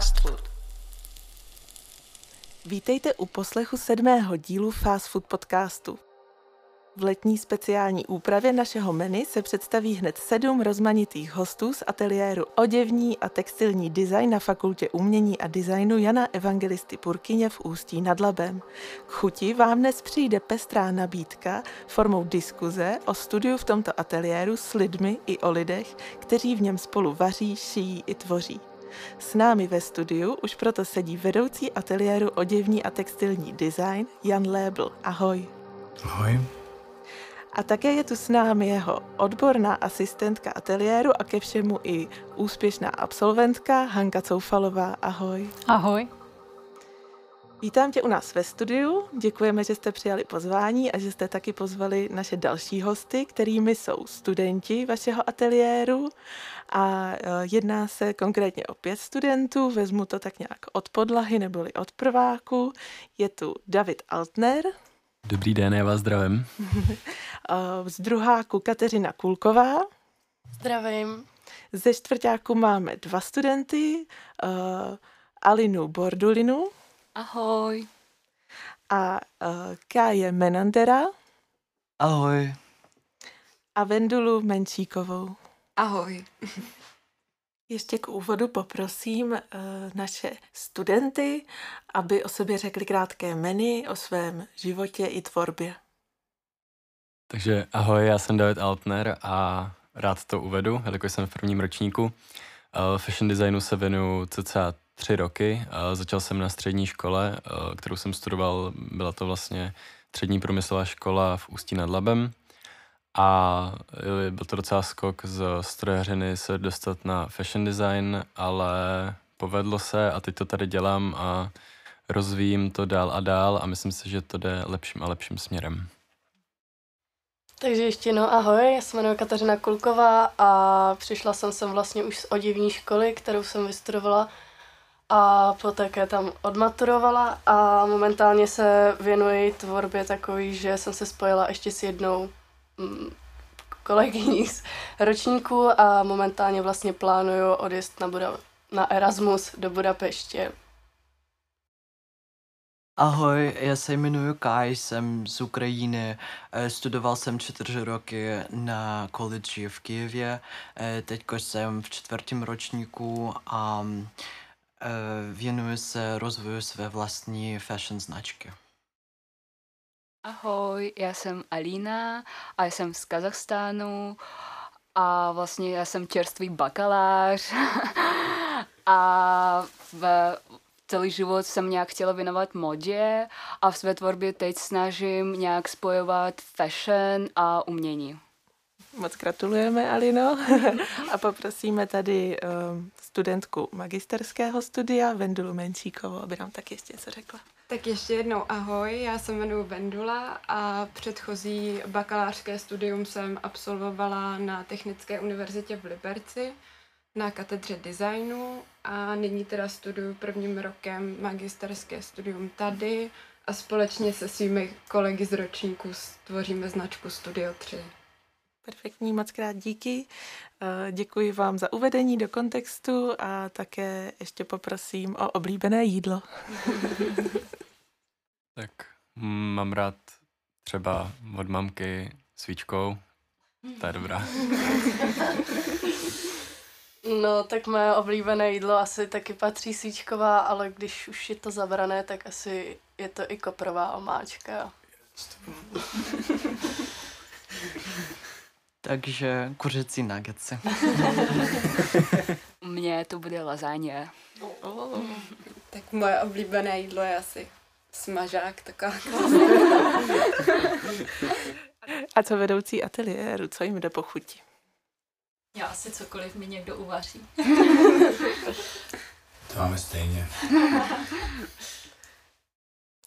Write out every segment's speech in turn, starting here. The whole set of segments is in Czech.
Fast Food. Vítejte u poslechu sedmého dílu Fast Food podcastu. V letní speciální úpravě našeho menu se představí hned sedm rozmanitých hostů z ateliéru oděvní a textilní design na Fakultě umění a designu Jana Evangelisty Purkyně v Ústí nad Labem. K chuti vám dnes přijde pestrá nabídka formou diskuze o studiu v tomto ateliéru s lidmi i o lidech, kteří v něm spolu vaří, šijí i tvoří. S námi ve studiu už proto sedí vedoucí ateliéru oděvní a textilní design Jan Lébl. Ahoj. Ahoj. A také je tu s námi jeho odborná asistentka ateliéru a ke všemu i úspěšná absolventka Hanka Coufalová. Ahoj. Ahoj. Vítám tě u nás ve studiu, děkujeme, že jste přijali pozvání a že jste taky pozvali naše další hosty, kterými jsou studenti vašeho ateliéru a e, jedná se konkrétně o pět studentů, vezmu to tak nějak od podlahy neboli od prváku. Je tu David Altner. Dobrý den, já vás zdravím. Z druháku Kateřina Kulková. Zdravím. Ze čtvrtáku máme dva studenty, uh, Alinu Bordulinu. Ahoj. A uh, Káje Menandera. Ahoj. A Vendulu Menčíkovou. Ahoj. Ještě k úvodu poprosím uh, naše studenty, aby o sobě řekli krátké meny o svém životě i tvorbě. Takže ahoj, já jsem David Altner a rád to uvedu, jelikož jsem v prvním ročníku. Uh, fashion designu se věnuju cca tři roky. Uh, začal jsem na střední škole, uh, kterou jsem studoval, byla to vlastně střední průmyslová škola v Ústí nad Labem. A byl to docela skok z strojařiny se dostat na fashion design, ale povedlo se a teď to tady dělám a rozvíjím to dál a dál a myslím si, že to jde lepším a lepším směrem. Takže ještě no ahoj, já se jmenuji Kateřina Kulková a přišla jsem sem vlastně už z odivní školy, kterou jsem vystudovala a poté tam odmaturovala a momentálně se věnuji tvorbě takový, že jsem se spojila ještě s jednou mm, kolegyní z ročníku a momentálně vlastně plánuju odjezd na, Buda- na Erasmus do Budapeště. Ahoj, já se jmenuji Kai, jsem z Ukrajiny, eh, studoval jsem čtyři roky na college v Kijevě, eh, teď jsem v čtvrtém ročníku a eh, věnuji se rozvoju své vlastní fashion značky. Ahoj, já jsem Alina a jsem z Kazachstánu a vlastně já jsem čerstvý bakalář a v celý život jsem nějak chtěla věnovat modě a v své tvorbě teď snažím nějak spojovat fashion a umění. Moc gratulujeme, Alino. a poprosíme tady um, studentku magisterského studia Vendulu Menčíkovou, aby nám tak ještě něco řekla. Tak ještě jednou ahoj, já se jmenuji Vendula a předchozí bakalářské studium jsem absolvovala na Technické univerzitě v Liberci na katedře designu a nyní teda studuju prvním rokem magisterské studium tady a společně se svými kolegy z ročníku stvoříme značku Studio 3. Perfektní, moc krát díky. Eh, děkuji vám za uvedení do kontextu a také ještě poprosím o oblíbené jídlo. tak mám rád třeba od mamky svíčkou. To je dobrá. No, tak moje oblíbené jídlo asi taky patří svíčková, ale když už je to zabrané, tak asi je to i koprová omáčka. Takže kuřecí nuggetsy. Mně to bude lasagne. Oh. Tak moje oblíbené jídlo je asi smažák, taková A co vedoucí ateliéru, co jim jde po chuti? Já asi cokoliv mi někdo uvaří. to máme stejně.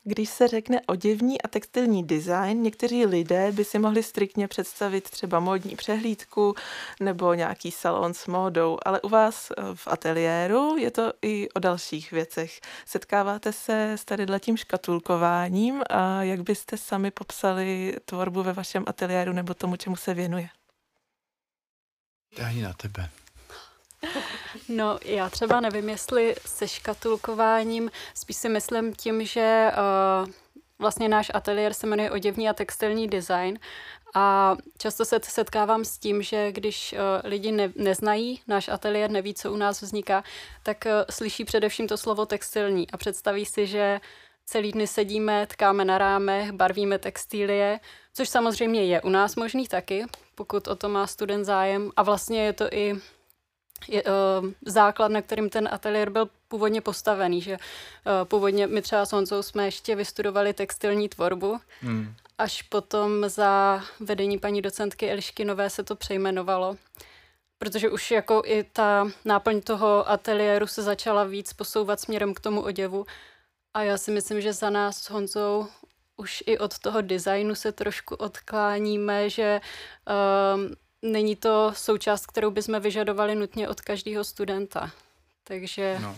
Když se řekne oděvní a textilní design, někteří lidé by si mohli striktně představit třeba módní přehlídku nebo nějaký salon s módou, ale u vás eh, v ateliéru je to i o dalších věcech. Setkáváte se s tady tím škatulkováním a jak byste sami popsali tvorbu ve vašem ateliéru nebo tomu, čemu se věnuje? Ani na tebe. No, já třeba nevím, jestli se škatulkováním, spíš si myslím tím, že uh, vlastně náš ateliér se jmenuje Oděvní a textilní design a často se setkávám s tím, že když uh, lidi ne, neznají náš ateliér, neví, co u nás vzniká, tak uh, slyší především to slovo textilní a představí si, že celý dny sedíme, tkáme na rámech, barvíme textilie, což samozřejmě je u nás možný taky, pokud o to má student zájem. A vlastně je to i je, uh, základ, na kterým ten ateliér byl původně postavený, že uh, původně my třeba s Honzou jsme ještě vystudovali textilní tvorbu, hmm. až potom za vedení paní docentky Elišky Nové se to přejmenovalo, protože už jako i ta náplň toho ateliéru se začala víc posouvat směrem k tomu oděvu a já si myslím, že za nás s Honzou už i od toho designu se trošku odkláníme, že um, není to součást, kterou bychom vyžadovali nutně od každého studenta. Takže... No.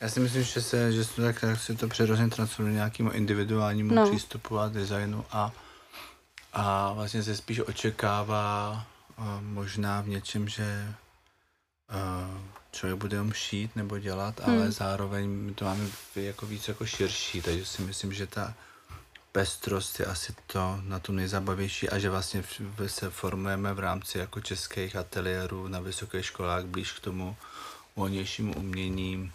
Já si myslím, že se, že se, tak, se to přirozeně transformuje nějakému individuálnímu no. přístupu a designu a, a vlastně se spíš očekává uh, možná v něčem, že uh, člověk bude jenom šít nebo dělat, hmm. ale zároveň to máme jako víc jako širší, takže si myslím, že ta pestrost je asi to na tom nejzabavější a že vlastně se formujeme v rámci jako českých ateliérů na vysokých školách blíž k tomu volnějšímu umění,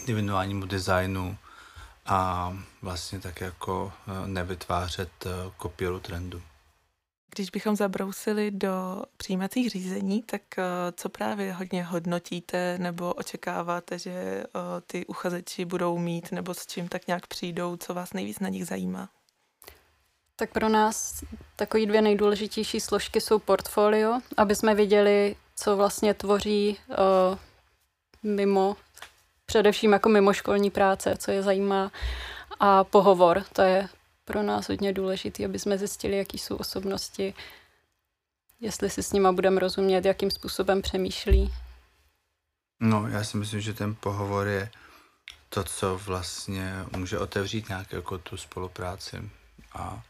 individuálnímu designu a vlastně tak jako eh, nevytvářet eh, kopíru trendu. Když bychom zabrousili do přijímacích řízení, tak eh, co právě hodně hodnotíte nebo očekáváte, že eh, ty uchazeči budou mít nebo s čím tak nějak přijdou, co vás nejvíc na nich zajímá? Tak pro nás takový dvě nejdůležitější složky jsou portfolio, aby jsme viděli, co vlastně tvoří uh, mimo, především jako mimoškolní práce, co je zajímá, a pohovor, to je pro nás hodně důležitý, aby jsme zjistili, jaký jsou osobnosti, jestli si s nima budeme rozumět, jakým způsobem přemýšlí. No, já si myslím, že ten pohovor je to, co vlastně může otevřít nějak jako tu spolupráci. A,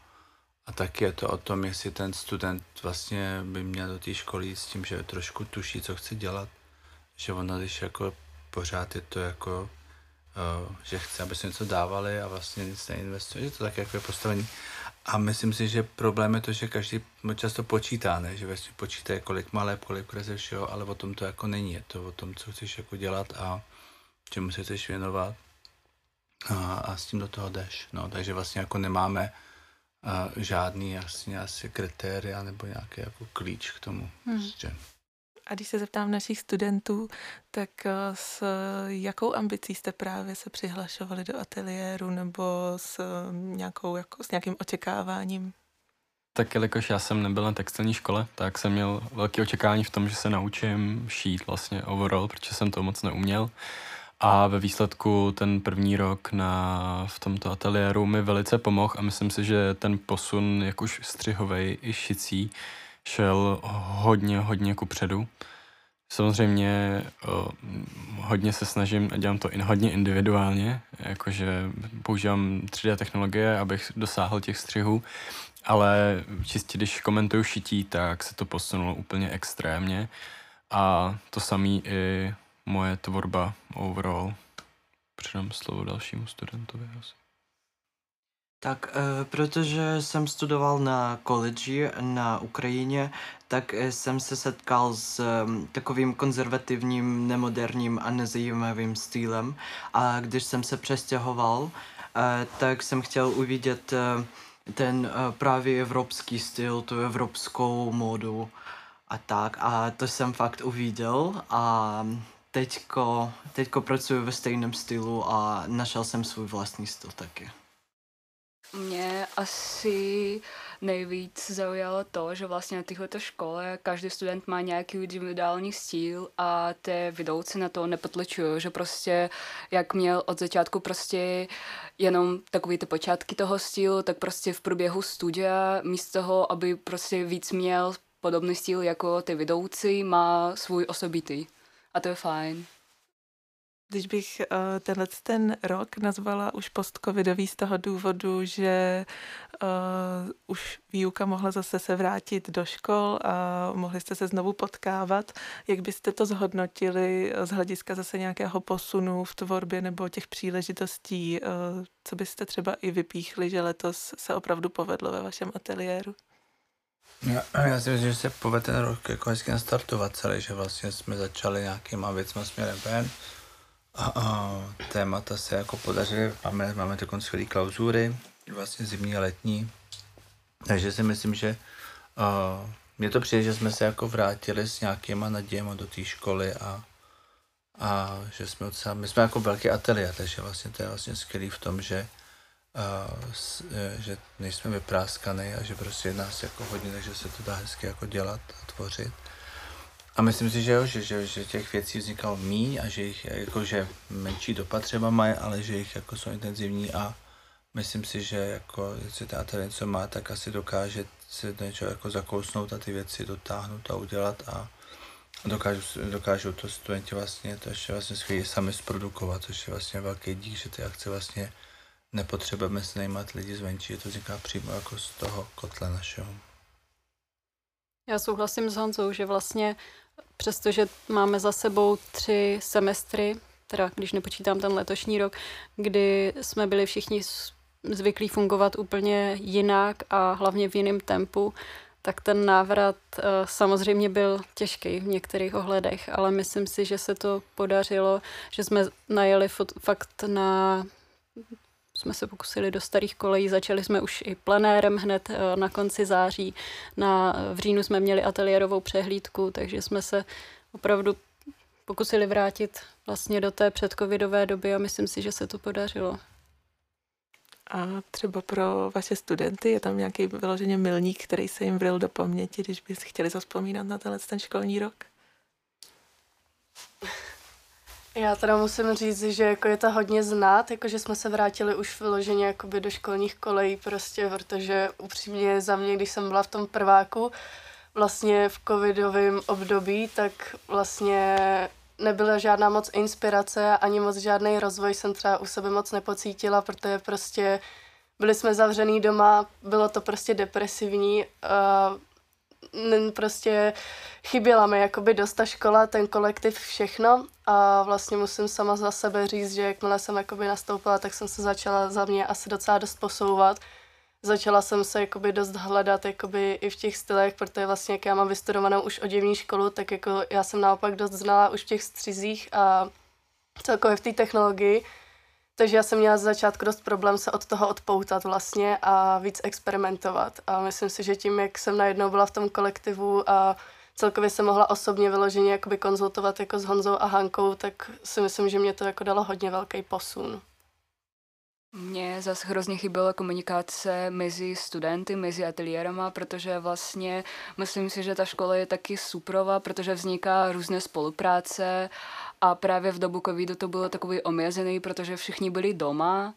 a taky je to o tom, jestli ten student vlastně by měl do té školy s tím, že trošku tuší, co chce dělat. Že ono, když jako pořád je to jako že chce, aby se něco dávali a vlastně nic neinvestuje, že to tak jako je postavený. A myslím si, že problém je to, že každý často počítá, ne? že vlastně počítá, kolik lep, kolik kreze všeho, ale o tom to jako není. Je to o tom, co chceš jako dělat a čemu se chceš věnovat a, a s tím do toho jdeš. No, takže vlastně jako nemáme uh, žádný jasně asi kritéria nebo nějaký jako klíč k tomu. Hmm. Prostě. A když se zeptám našich studentů, tak eh, s jakou ambicí jste právě se přihlašovali do ateliéru nebo s, eh, nějakou, jako, s nějakým očekáváním? Tak jelikož já jsem nebyl na textilní škole, tak jsem měl velké očekávání v tom, že se naučím šít vlastně overall, protože jsem to moc neuměl. A ve výsledku ten první rok na, v tomto ateliéru mi velice pomohl a myslím si, že ten posun, jak už střihovej i šicí, šel hodně, hodně ku předu. Samozřejmě o, hodně se snažím a dělám to in, hodně individuálně, jakože používám 3D technologie, abych dosáhl těch střihů, ale čistě když komentuju šití, tak se to posunulo úplně extrémně a to samý i moje tvorba overall. Předám slovo dalšímu studentovi asi. Tak, e, protože jsem studoval na college na Ukrajině, tak e, jsem se setkal s e, takovým konzervativním, nemoderním a nezajímavým stylem. A když jsem se přestěhoval, e, tak jsem chtěl uvidět ten právě evropský styl, tu evropskou modu a tak. A to jsem fakt uviděl a teďko, teďko pracuji ve stejném stylu a našel jsem svůj vlastní styl taky. Mě asi nejvíc zaujalo to, že vlastně na této škole každý student má nějaký individuální styl a ty vedoucí na to nepotlačují, že prostě jak měl od začátku prostě jenom takový ty počátky toho stylu, tak prostě v průběhu studia místo toho, aby prostě víc měl podobný styl jako ty vedoucí, má svůj osobitý. A to je fajn. Když bych uh, tenhle ten rok nazvala už postcovidový z toho důvodu, že uh, už výuka mohla zase se vrátit do škol a mohli jste se znovu potkávat, jak byste to zhodnotili z hlediska zase nějakého posunu v tvorbě nebo těch příležitostí, uh, co byste třeba i vypíchli, že letos se opravdu povedlo ve vašem ateliéru? Já, já si myslím, že se povedl ten rok jako hezky nastartovat celý, že vlastně jsme začali nějakýma věcmi směrem ven a, a témata se jako podařily. Máme, máme takové skvělé klauzury, vlastně zimní a letní. Takže si myslím, že uh, mě to přijde, že jsme se jako vrátili s nějakýma nadějema do té školy a, a že jsme docela, my jsme jako velký ateliér, takže vlastně to je vlastně skvělý v tom, že uh, s, že nejsme vypráskaný a že prostě nás jako hodně, takže se to dá hezky jako dělat a tvořit. A myslím si, že jo, že, že, že těch věcí vznikalo míň a že jich jakože menší dopad třeba mají, ale že jich jako jsou intenzivní a myslím si, že jako jestli ateliér něco má, tak asi dokáže si něco jako zakousnout a ty věci dotáhnout a udělat a dokážu, dokážou to studenti vlastně, to ještě vlastně skvělé sami zprodukovat, což je vlastně velký dík, že ty akce vlastně nepotřebujeme se najímat lidi zvenčí, to vzniká přímo jako z toho kotle našeho. Já souhlasím s Honzou, že vlastně přestože máme za sebou tři semestry, teda když nepočítám ten letošní rok, kdy jsme byli všichni zvyklí fungovat úplně jinak a hlavně v jiném tempu, tak ten návrat uh, samozřejmě byl těžký v některých ohledech, ale myslím si, že se to podařilo, že jsme najeli fakt na jsme se pokusili do starých kolejí, začali jsme už i plenérem hned eh, na konci září. Na, v říjnu jsme měli ateliérovou přehlídku, takže jsme se opravdu pokusili vrátit vlastně do té předcovidové doby a myslím si, že se to podařilo. A třeba pro vaše studenty je tam nějaký vyloženě milník, který se jim vril do paměti, když by chtěli zaspomínat na tenhle ten školní rok? Já teda musím říct, že jako je to hodně znát, jako že jsme se vrátili už vyloženě jakoby do školních kolejí prostě, protože upřímně za mě, když jsem byla v tom prváku, vlastně v covidovém období, tak vlastně nebyla žádná moc inspirace ani moc žádný rozvoj jsem třeba u sebe moc nepocítila, protože prostě byli jsme zavřený doma, bylo to prostě depresivní. Prostě chyběla mi jakoby dost ta škola, ten kolektiv, všechno a vlastně musím sama za sebe říct, že jakmile jsem jakoby nastoupila, tak jsem se začala za mě asi docela dost posouvat. Začala jsem se jakoby dost hledat jakoby i v těch stylech, protože vlastně jak já mám vystudovanou už oděvní školu, tak jako já jsem naopak dost znala už v těch střizích a celkově v té technologii. Takže já jsem měla z začátku dost problém se od toho odpoutat vlastně a víc experimentovat. A myslím si, že tím, jak jsem najednou byla v tom kolektivu a celkově jsem mohla osobně vyloženě jakoby konzultovat jako s Honzou a Hankou, tak si myslím, že mě to jako dalo hodně velký posun. Mně zase hrozně chyběla komunikace mezi studenty, mezi ateliérama, protože vlastně myslím si, že ta škola je taky suprová, protože vzniká různé spolupráce a právě v dobu covidu to bylo takový omezený, protože všichni byli doma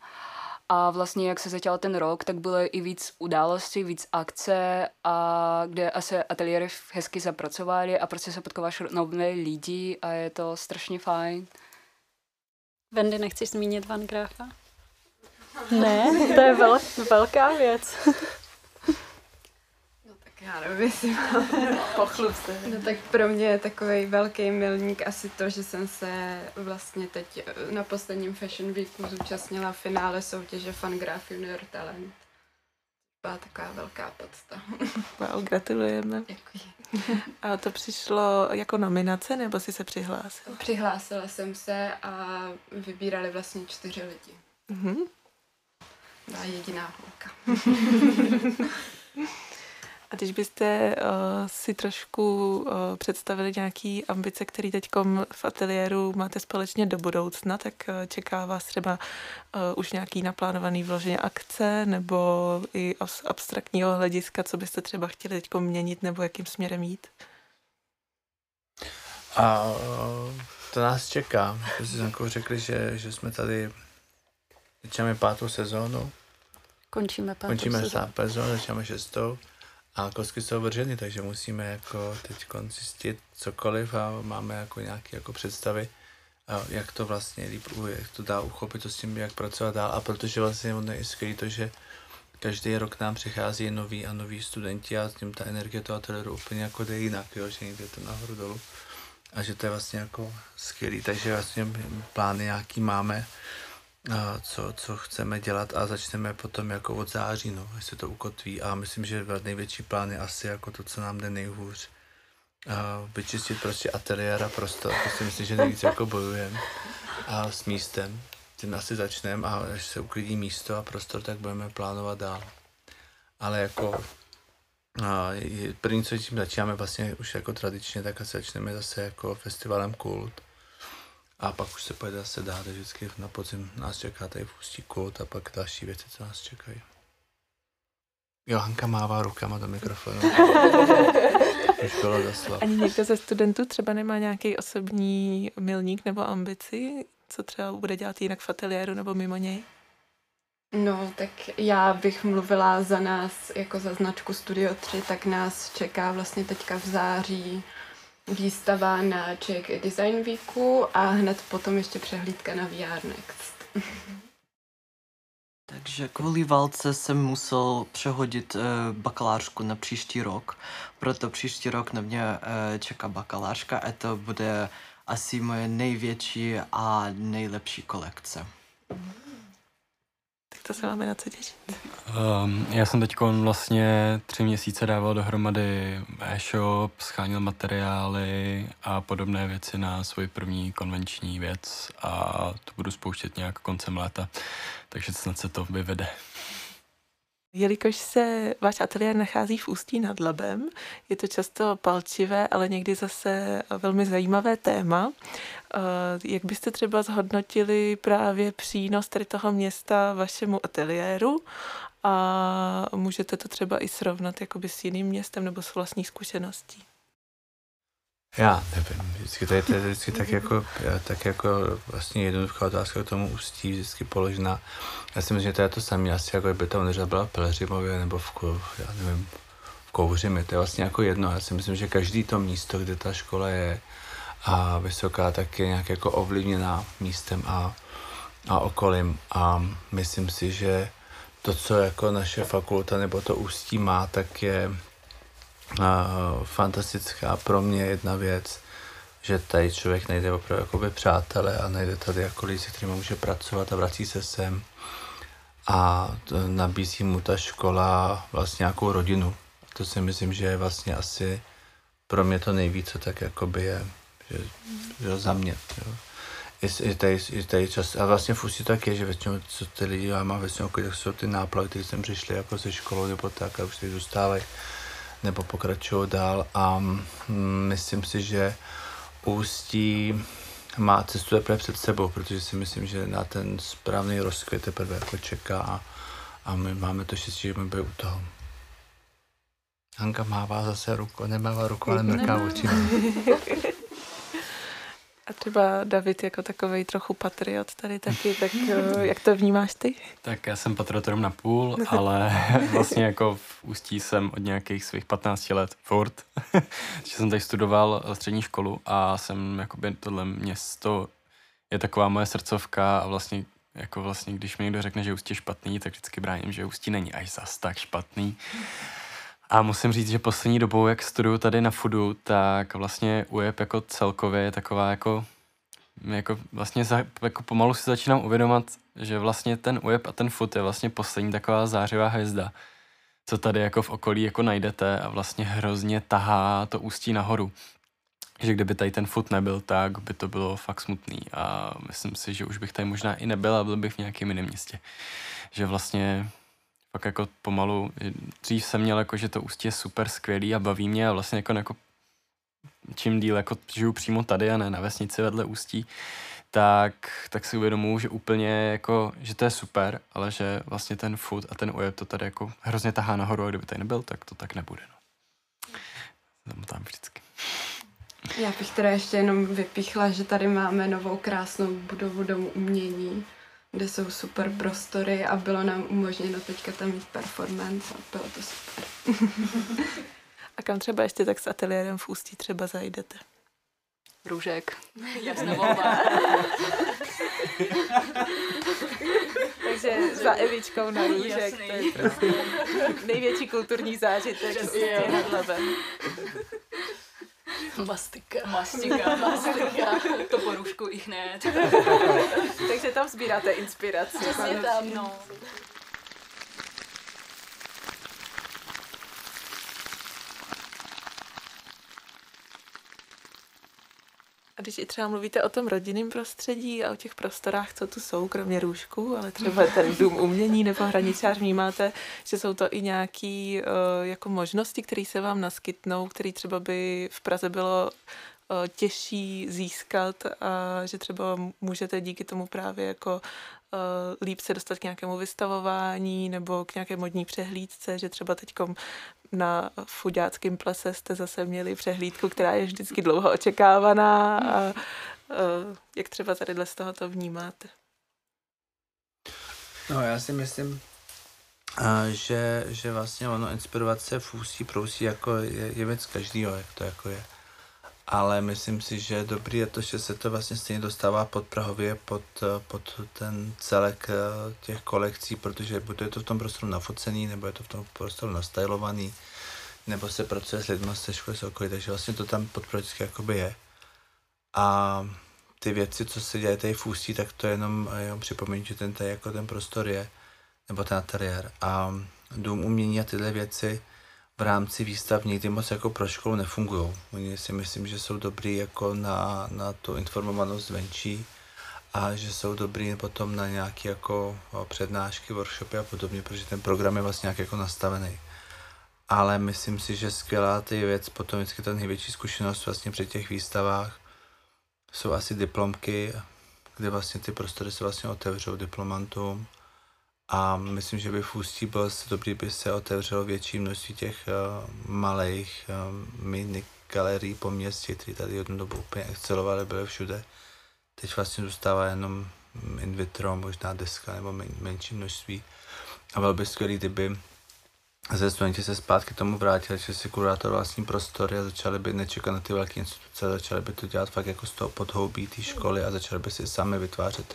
a vlastně jak se začal ten rok, tak bylo i víc událostí, víc akce, a kde asi ateliéry hezky zapracovali a prostě se potkáváš nové lidi a je to strašně fajn. Vendy, nechceš zmínit Van Grafa? Ne, to je vel, velká věc. Já nevím, jestli Pochlup se. No tak pro mě je takový velký milník asi to, že jsem se vlastně teď na posledním Fashion Weeku zúčastnila v finále soutěže Fangraph Junior Talent. Byla taková velká podsta. Wow, gratulujeme. Děkuji. A to přišlo jako nominace, nebo si se přihlásila? Přihlásila jsem se a vybírali vlastně čtyři lidi. Mm-hmm. Byla jediná holka. A když byste uh, si trošku uh, představili nějaký ambice, které teď v ateliéru máte společně do budoucna, tak uh, čeká vás třeba uh, už nějaký naplánovaný vloženě akce nebo i z abstraktního hlediska, co byste třeba chtěli teď měnit nebo jakým směrem jít? A to nás čeká. My jsme jako řekli, že, že jsme tady Začínáme pátou sezónu. Končíme pátou Končíme sezónu, začínáme šestou. A kostky jsou vrženy, takže musíme jako teď zjistit cokoliv a máme jako nějaké jako představy. jak to vlastně líp, jak to dá uchopit, to s tím, jak pracovat dál. A protože vlastně ono je skvělé to, že každý rok nám přichází noví a noví studenti a s tím ta energie toho ateliéru úplně jako jde jinak, jo, že někde to nahoru dolů. A že to je vlastně jako skvělý, takže vlastně plány nějaký máme, co, co chceme dělat a začneme potom jako od září, no, jestli to ukotví. A myslím, že největší plán je asi jako to, co nám jde nejhůř, a vyčistit prostě ateliér a prostor, to si myslím, že nejvíc jako bojujeme. A s místem, tím asi začneme a až se uklidí místo a prostor, tak budeme plánovat dál. Ale jako a první, co tím začínáme vlastně už jako tradičně, tak asi začneme zase jako festivalem Kult. A pak už se pojede zase dát, vždycky na podzim nás čeká tady v Ústí Kult a pak další věci, co nás čekají. Jo, Hanka mává rukama do mikrofonu. už bylo zaslav. Ani někdo ze studentů třeba nemá nějaký osobní milník nebo ambici, co třeba bude dělat jinak v ateliéru nebo mimo něj? No, tak já bych mluvila za nás, jako za značku Studio 3, tak nás čeká vlastně teďka v září výstava na Czech Design Weeku a hned potom ještě přehlídka na VR Next. Takže kvůli válce jsem musel přehodit e, bakalářku na příští rok, proto příští rok na mě e, čeká bakalářka a to bude asi moje největší a nejlepší kolekce. Tak to se máme na co těšit. Um, já jsem teď vlastně tři měsíce dával dohromady e-shop, schánil materiály a podobné věci na svůj první konvenční věc a to budu spouštět nějak koncem léta, takže snad se to vyvede. Jelikož se váš ateliér nachází v Ústí nad Labem, je to často palčivé, ale někdy zase velmi zajímavé téma. Eh, jak byste třeba zhodnotili právě přínos tady toho města vašemu ateliéru a můžete to třeba i srovnat jakoby s jiným městem nebo s vlastní zkušeností? Já nevím, vždycky tady je vždycky tak jako, tak jako vlastně jednoduchá otázka k tomu ústí vždycky položená. Já si myslím, že to je to samé, asi jako by ta univerzita byla v Pelřimově nebo v, já nevím, v Kouřimi, to je vlastně jako jedno. Já si myslím, že každý to místo, kde ta škola je a vysoká, tak je nějak jako ovlivněná místem a, a okolím. A myslím si, že to, co jako naše fakulta nebo to ústí má, tak je fantastická pro mě jedna věc, že tady člověk najde opravdu jakoby přátele a najde tady jako lidi, se kterými může pracovat a vrací se sem a nabízí mu ta škola vlastně nějakou rodinu. To si myslím, že je vlastně asi pro mě to nejvíce tak jakoby je, že, že za mě. Jo. I, i, tady, i tady čas, a vlastně v Ústí tak je, že většinou, co ty lidi já mám většinou, tak jsou ty náplavy, které jsem přišli jako ze školou nebo tak a už tady zůstávají nebo pokračují dál a mm, myslím si, že Ústí má cestu teprve před sebou, protože si myslím, že na ten správný rozkvět teprve jako čeká a, a my máme to štěstí, že my u toho. Hanka mává zase ruku, nemává ruku, ale mrká oči. A třeba David jako takový trochu patriot tady taky, tak eh, jak to vnímáš ty? Tak já jsem patriotem na půl, ale vlastně jako v Ústí jsem od nějakých svých 15 let furt. že jsem tady studoval střední školu a jsem jakoby tohle město je taková moje srdcovka a vlastně jako vlastně, když mi někdo řekne, že Ústí je špatný, tak vždycky bráním, že Ústí není až zas tak špatný. A musím říct, že poslední dobou, jak studuju tady na FUDu, tak vlastně UJEP jako celkově je taková jako, jako vlastně za, jako pomalu si začínám uvědomat, že vlastně ten UJEP a ten FUD je vlastně poslední taková zářivá hvězda, co tady jako v okolí jako najdete a vlastně hrozně tahá to ústí nahoru. Že kdyby tady ten FUD nebyl, tak by to bylo fakt smutný a myslím si, že už bych tady možná i nebyl a byl bych v nějakém jiném městě. Že vlastně pak jako pomalu, dřív jsem měl jako, že to ústí je super skvělý a baví mě a vlastně jako, jako čím díl jako žiju přímo tady a ne na vesnici vedle ústí, tak, tak si uvědomuji, že úplně jako, že to je super, ale že vlastně ten food a ten ujeb to tady jako hrozně tahá nahoru a kdyby tady nebyl, tak to tak nebude. No. Tam vždycky. Já bych teda ještě jenom vypíchla, že tady máme novou krásnou budovu domu umění, kde jsou super prostory a bylo nám umožněno teďka tam mít performance a bylo to super. a kam třeba ještě tak s ateliérem v Ústí třeba zajdete? Růžek. Volba. Takže za Evičkou na růžek, Jasný. to je prostě největší kulturní zážitek Přesně. Mastika. Mastika, mastika. To po růžku i hned. Takže tam sbíráte inspiraci. Přesně tam, no. Když i třeba mluvíte o tom rodinném prostředí a o těch prostorách, co tu jsou, kromě růžků, ale třeba ten dům umění nebo hraničář, vnímáte, že jsou to i nějaké uh, jako možnosti, které se vám naskytnou, které třeba by v Praze bylo těžší získat a že třeba můžete díky tomu právě jako uh, líp se dostat k nějakému vystavování nebo k nějaké modní přehlídce, že třeba teďkom na fuďáckém plese jste zase měli přehlídku, která je vždycky dlouho očekávaná a uh, jak třeba tady z toho to vnímáte? No já si myslím, a, že, že vlastně ono inspirovat se fůsí, prousí jako je, je věc každýho, jak to jako je. Ale myslím si, že dobrý je to, že se to vlastně stejně dostává pod Prahově, pod, pod ten celek eh, těch kolekcí, protože buď je to v tom prostoru nafocený, nebo je to v tom prostoru nastylovaný, nebo se pracuje s lidmi z školy z okolí, takže vlastně to tam pod vždycky jakoby je. A ty věci, co se děje tady v Ústí, tak to jenom, jenom připomínám, že ten tady jako ten prostor je, nebo ten ateliér. A dům umění a tyhle věci v rámci výstav někdy moc jako pro školu nefungují. Oni si myslím, že jsou dobrý jako na, na tu informovanost zvenčí a že jsou dobrý potom na nějaké jako přednášky, workshopy a podobně, protože ten program je vlastně nějak jako nastavený. Ale myslím si, že skvělá ty věc, potom vždycky ta největší zkušenost vlastně při těch výstavách jsou asi diplomky, kde vlastně ty prostory se vlastně otevřou diplomantům a myslím, že by v Ústí bylo dobrý, by se otevřelo větší množství těch uh, malých uh, mini galerií po městě, které tady jednu dobu úplně excelovaly, byly všude. Teď vlastně zůstává jenom in vitro, možná deska nebo men, menší množství. A bylo by skvělé, kdyby ze studenti se zpátky tomu vrátili, že si kurátor vlastní prostory a začali by nečekat na ty velké instituce, začali by to dělat fakt jako z toho podhoubí té školy a začali by si sami vytvářet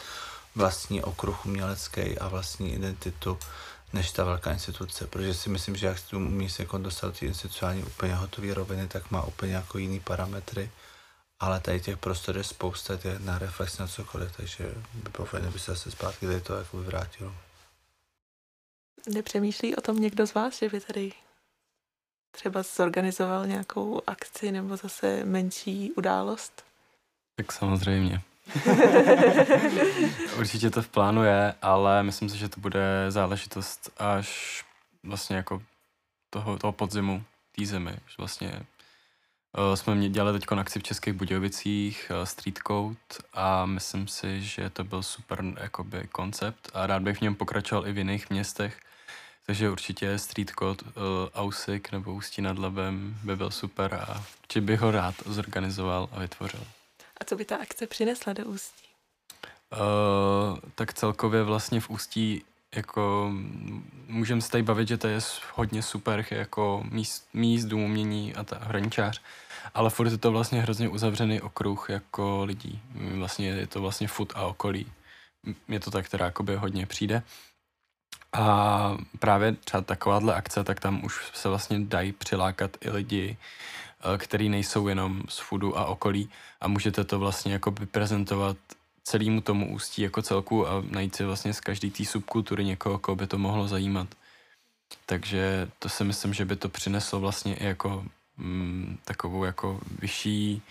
vlastní okruh umělecký a vlastní identitu než ta velká instituce, protože si myslím, že jak si umí se jako dostat ty institucionální úplně hotové roviny, tak má úplně jako jiný parametry, ale tady těch prostor je spousta, je na reflex na cokoliv, takže by bylo fajn, aby se zase zpátky tady to jako vyvrátilo. Nepřemýšlí o tom někdo z vás, že by tady třeba zorganizoval nějakou akci nebo zase menší událost? Tak samozřejmě. Určitě to v plánu je, ale myslím si, že to bude záležitost až vlastně jako toho, toho podzimu, té. Že vlastně uh, jsme dělali teď akci v Českých Budějovicích, uh, Street Code a myslím si, že to byl super jakoby koncept a rád bych v něm pokračoval i v jiných městech. Takže určitě Street Code, uh, Ausik nebo Ústí nad Labem by byl super a určitě bych ho rád zorganizoval a vytvořil. A co by ta akce přinesla do Ústí? Uh, tak celkově vlastně v Ústí jako můžeme se tady bavit, že to je hodně super jako míst, míst dům umění a ta hraničář, ale furt je to vlastně hrozně uzavřený okruh jako lidí. Vlastně je to vlastně fut a okolí. Mně to tak teda jakoby hodně přijde. A právě třeba takováhle akce, tak tam už se vlastně dají přilákat i lidi, který nejsou jenom z foodu a okolí a můžete to vlastně jako prezentovat celému tomu ústí jako celku a najít si vlastně z každé té subkultury někoho, koho by to mohlo zajímat. Takže to si myslím, že by to přineslo vlastně i jako mm, takovou jako vyšší,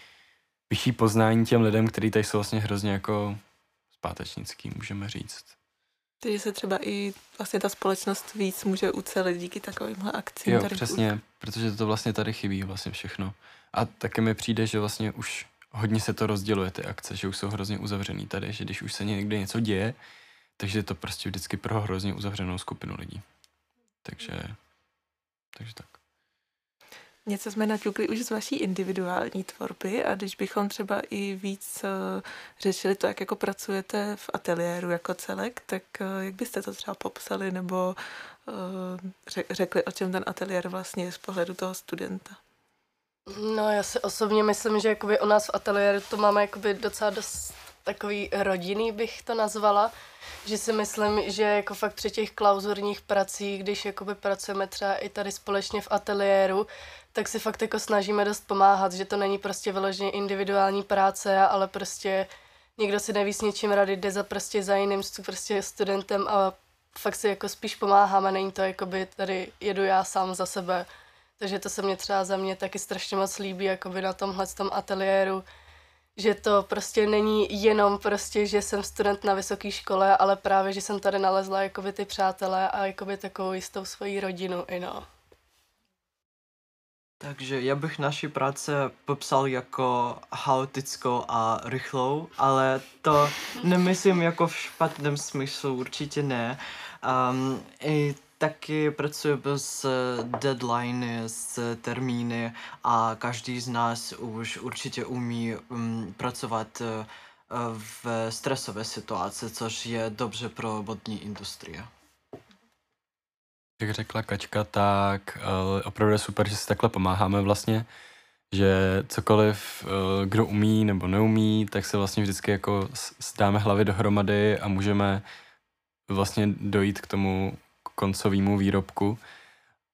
vyšší poznání těm lidem, kteří tady jsou vlastně hrozně jako zpátečnický, můžeme říct. Takže se třeba i vlastně ta společnost víc může ucelit díky takovýmhle akcím. Jo, tady přesně, protože to vlastně tady chybí vlastně všechno. A taky mi přijde, že vlastně už hodně se to rozděluje ty akce, že už jsou hrozně uzavřený tady, že když už se někde něco děje, takže je to prostě vždycky pro hrozně uzavřenou skupinu lidí. Takže, takže tak. Něco jsme naťukli už z vaší individuální tvorby a když bychom třeba i víc uh, řešili to, jak jako pracujete v ateliéru jako celek, tak uh, jak byste to třeba popsali nebo uh, řekli, o čem ten ateliér vlastně je z pohledu toho studenta? No já si osobně myslím, že jakoby u nás v ateliéru to máme jakoby docela dost takový rodinný bych to nazvala, že si myslím, že jako fakt při těch klauzurních pracích, když jakoby pracujeme třeba i tady společně v ateliéru, tak si fakt jako snažíme dost pomáhat, že to není prostě vyloženě individuální práce, ale prostě někdo si neví s něčím rady, jde za prostě za jiným prostě studentem a fakt si jako spíš pomáháme, není to jakoby tady jedu já sám za sebe. Takže to se mě třeba za mě taky strašně moc líbí, jakoby na tomhle tom ateliéru, že to prostě není jenom prostě, že jsem student na vysoké škole, ale právě, že jsem tady nalezla jakoby ty přátelé a jakoby takovou jistou svoji rodinu i no. Takže já bych naši práce popsal jako chaotickou a rychlou, ale to nemyslím jako v špatném smyslu, určitě ne. Um, I taky pracuji s deadliny, s termíny a každý z nás už určitě umí um, pracovat uh, v stresové situaci, což je dobře pro vodní industrie. Jak řekla Kačka, tak uh, opravdu je super, že si takhle pomáháme vlastně, že cokoliv, uh, kdo umí nebo neumí, tak se vlastně vždycky jako dáme hlavy dohromady a můžeme vlastně dojít k tomu koncovému výrobku.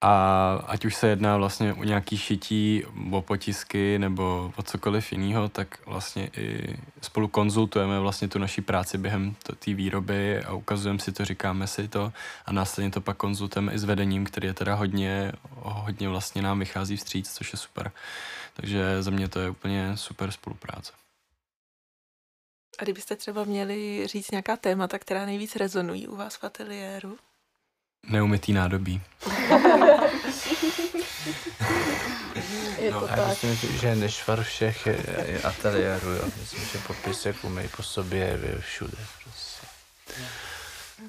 A ať už se jedná vlastně o nějaký šití, o potisky nebo o cokoliv jiného, tak vlastně i spolu konzultujeme vlastně tu naší práci během té výroby a ukazujeme si to, říkáme si to a následně to pak konzultujeme i s vedením, který je teda hodně, hodně vlastně nám vychází vstříc, což je super. Takže za mě to je úplně super spolupráce. A kdybyste třeba měli říct nějaká témata, která nejvíc rezonují u vás v ateliéru? Neumytý nádobí. je to no, tak. myslím, že nešvar všech je, je ateliéru, jo. Myslím, že popisek umej po sobě je všude. Prostě.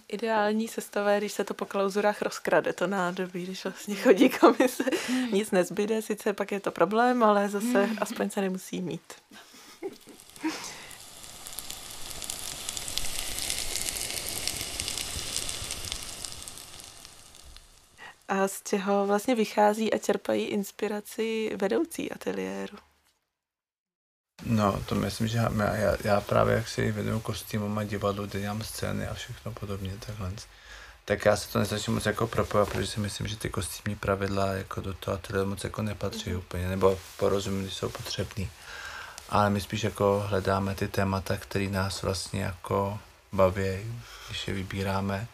Ideální sestava je, když se to po klauzurách rozkrade, to nádobí, když vlastně chodí komise. Nic nezbyde, sice pak je to problém, ale zase aspoň se nemusí mít. A z čeho vlastně vychází a čerpají inspiraci vedoucí ateliéru? No, to myslím, že já, já, já právě jak si věnuju kostýmům a divadlu, kde dělám scény a všechno podobně takhle. Tak já se to nezačnu moc jako propojovat, protože si myslím, že ty kostýmní pravidla jako do toho ateliéru moc jako nepatří mm-hmm. úplně, nebo porozumím, když jsou potřebný. Ale my spíš jako hledáme ty témata, které nás vlastně jako baví, když je vybíráme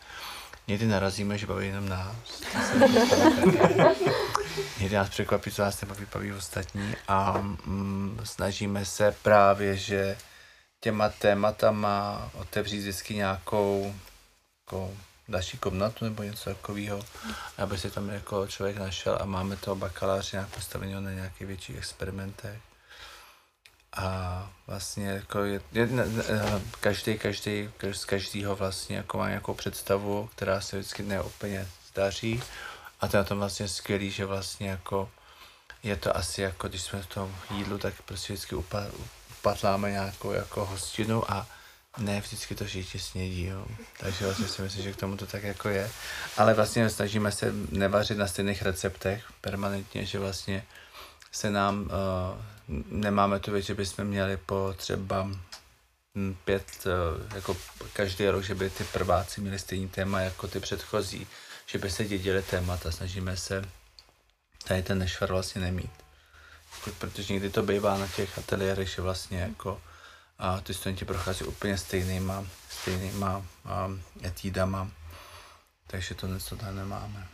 Někdy narazíme, že baví jenom nás. Někdy nás překvapí, co nás nebaví, baví ostatní a mm, snažíme se právě, že těma tématama otevřít vždycky nějakou jako další komnatu nebo něco takového, aby si tam jako člověk našel a máme toho bakaláře nějak postaveného na nějakých větších experimentech. A vlastně jako je, je, každý, každý, z každého vlastně jako má nějakou představu, která se vždycky neúplně zdaří. A to je na tom vlastně skvělý, že vlastně jako je to asi jako, když jsme v tom jídlu, tak prostě vždycky upa, upatláme nějakou jako hostinu a ne vždycky to všichni snědí, jo. Takže vlastně si myslím, že k tomu to tak jako je. Ale vlastně snažíme se nevařit na stejných receptech permanentně, že vlastně se nám uh, nemáme tu věc, že bychom měli po třeba hm, pět, uh, jako každý rok, že by ty prváci měli stejný téma jako ty předchozí, že by se dědili témata. Snažíme se tady ten nešvar vlastně nemít. Protože někdy to bývá na těch ateliérech, že vlastně jako a ty studenti prochází úplně stejnýma, stejnýma a, etídama, takže to něco tady nemáme.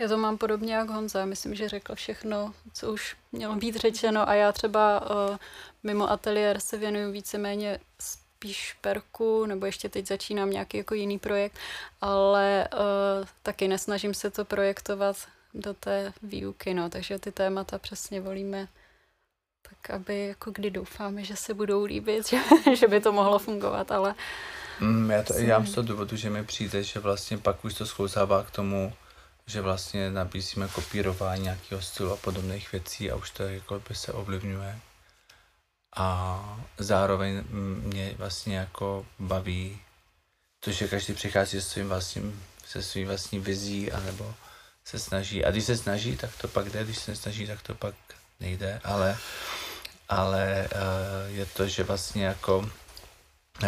Já to mám podobně jak Honza. Myslím, že řekl všechno, co už mělo být řečeno. A já třeba uh, mimo ateliér se věnuju víceméně spíš perku, nebo ještě teď začínám nějaký jako jiný projekt, ale uh, taky nesnažím se to projektovat do té výuky, no, takže ty témata přesně volíme tak, aby jako kdy doufáme, že se budou líbit, že, že by to mohlo fungovat, ale... Mm, já to dělám z toho důvodu, že mi přijde, že vlastně pak už to sklouzává k tomu, že vlastně nabízíme kopírování nějakého stylu a podobných věcí a už to jako by se ovlivňuje. A zároveň mě vlastně jako baví to, že každý přichází se svým vlastním, se svým vlastní vizí, anebo se snaží. A když se snaží, tak to pak jde, když se nesnaží, tak to pak nejde, ale, ale uh, je to, že vlastně jako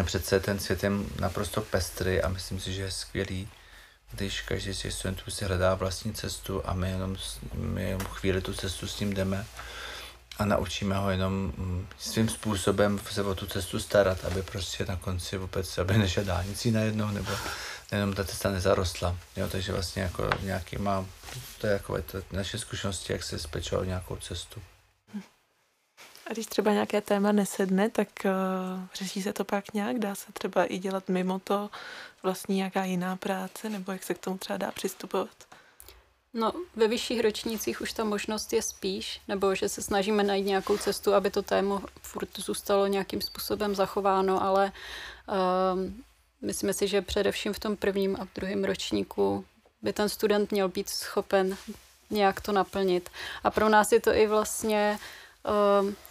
přece ten svět je naprosto pestrý a myslím si, že je skvělý, když každý z těch studentů si hledá vlastní cestu a my jenom, my jenom chvíli tu cestu s ním jdeme a naučíme ho jenom mm, svým způsobem se o tu cestu starat, aby prostě na konci vůbec, aby nešel dálnicí najednou, nebo jenom ta cesta nezarostla. Jo, takže vlastně jako nějaký má, to je jako to naše zkušenosti, jak se spečovat nějakou cestu. A když třeba nějaké téma nesedne, tak uh, řeší se to pak nějak? Dá se třeba i dělat mimo to vlastně nějaká jiná práce, nebo jak se k tomu třeba dá přistupovat? No, ve vyšších ročnících už ta možnost je spíš, nebo že se snažíme najít nějakou cestu, aby to téma furt zůstalo nějakým způsobem zachováno, ale um, myslíme si, že především v tom prvním a druhém ročníku by ten student měl být schopen nějak to naplnit. A pro nás je to i vlastně uh,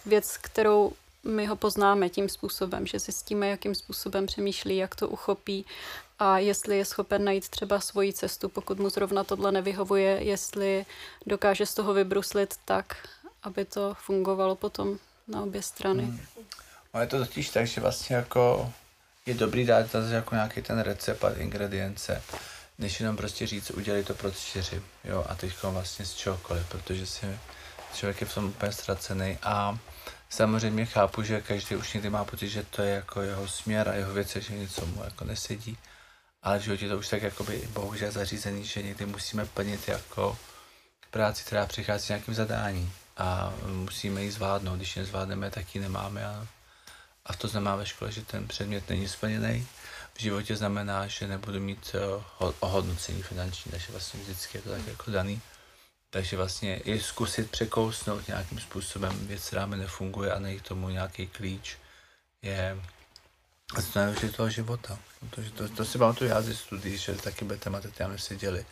věc, kterou my ho poznáme tím způsobem, že zjistíme, jakým způsobem přemýšlí, jak to uchopí a jestli je schopen najít třeba svoji cestu, pokud mu zrovna tohle nevyhovuje, jestli dokáže z toho vybruslit tak, aby to fungovalo potom na obě strany. Hmm. No je to totiž tak, že vlastně jako je dobrý dát zase jako nějaký ten recept a ingredience, než jenom prostě říct, udělej to pro čtyři, jo, a teď vlastně z čehokoliv, protože si člověk je v tom úplně ztracený a samozřejmě chápu, že každý už někdy má pocit, že to je jako jeho směr a jeho věc, že něco mu jako nesedí ale v životě to už tak jakoby bohužel zařízený, že někdy musíme plnit jako práci, která přichází s nějakým zadání a musíme ji zvládnout. Když ji nezvládneme, tak ji nemáme a, a to znamená ve škole, že ten předmět není splněný. V životě znamená, že nebudu mít uh, ohodnocení finanční, takže vlastně vždycky je to tak jako daný. Takže vlastně i zkusit překousnout nějakým způsobem věc, která mi nefunguje a najít tomu nějaký klíč, je a to je toho života. Protože to, to si pamatuju já ze studií, že taky byly tématy, které jsme seděli.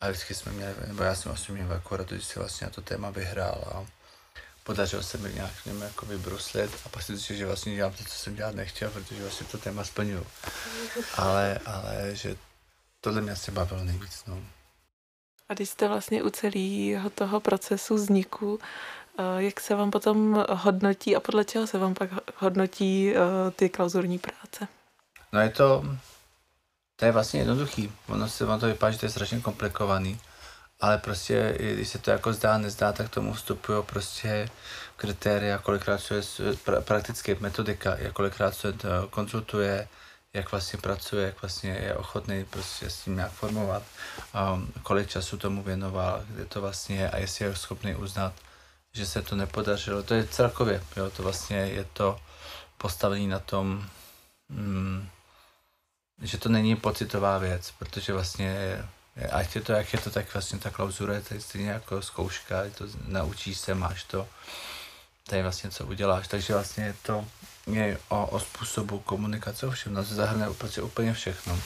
A vždycky jsme měli, nebo já jsem vlastně měl akorát, když si vlastně na to téma vyhrál a podařilo se mi nějak něm jako vybruslit a pak si že vlastně dělám to, co jsem dělat nechtěl, protože vlastně to téma splňuju. Ale, ale že tohle mě asi bavilo nejvíc. No. A když jste vlastně u celého toho procesu vzniku Eh, jak se vám potom hodnotí a podle čeho se vám pak hodnotí eh, ty klauzurní práce? No je to, to je vlastně jednoduchý. Ono se vám to vypadá, že to je strašně komplikovaný, ale prostě, když se to jako zdá, nezdá, tak tomu vstupují prostě kritéria, kolikrát se pra, prakticky metodika, kolikrát se konzultuje, jak vlastně pracuje, jak vlastně je ochotný prostě s tím nějak formovat, um, kolik času tomu věnoval, kde to vlastně je a jestli je schopný uznat že se to nepodařilo. To je celkově, jo, to vlastně je to postavení na tom, mm, že to není pocitová věc, protože vlastně ať je to, jak je to, tak vlastně ta klauzura je tady stejně jako zkouška, to, naučíš se, máš to, tady vlastně co uděláš, takže vlastně je to o, o způsobu komunikace, ovšem nás zahrne úplně, úplně všechno.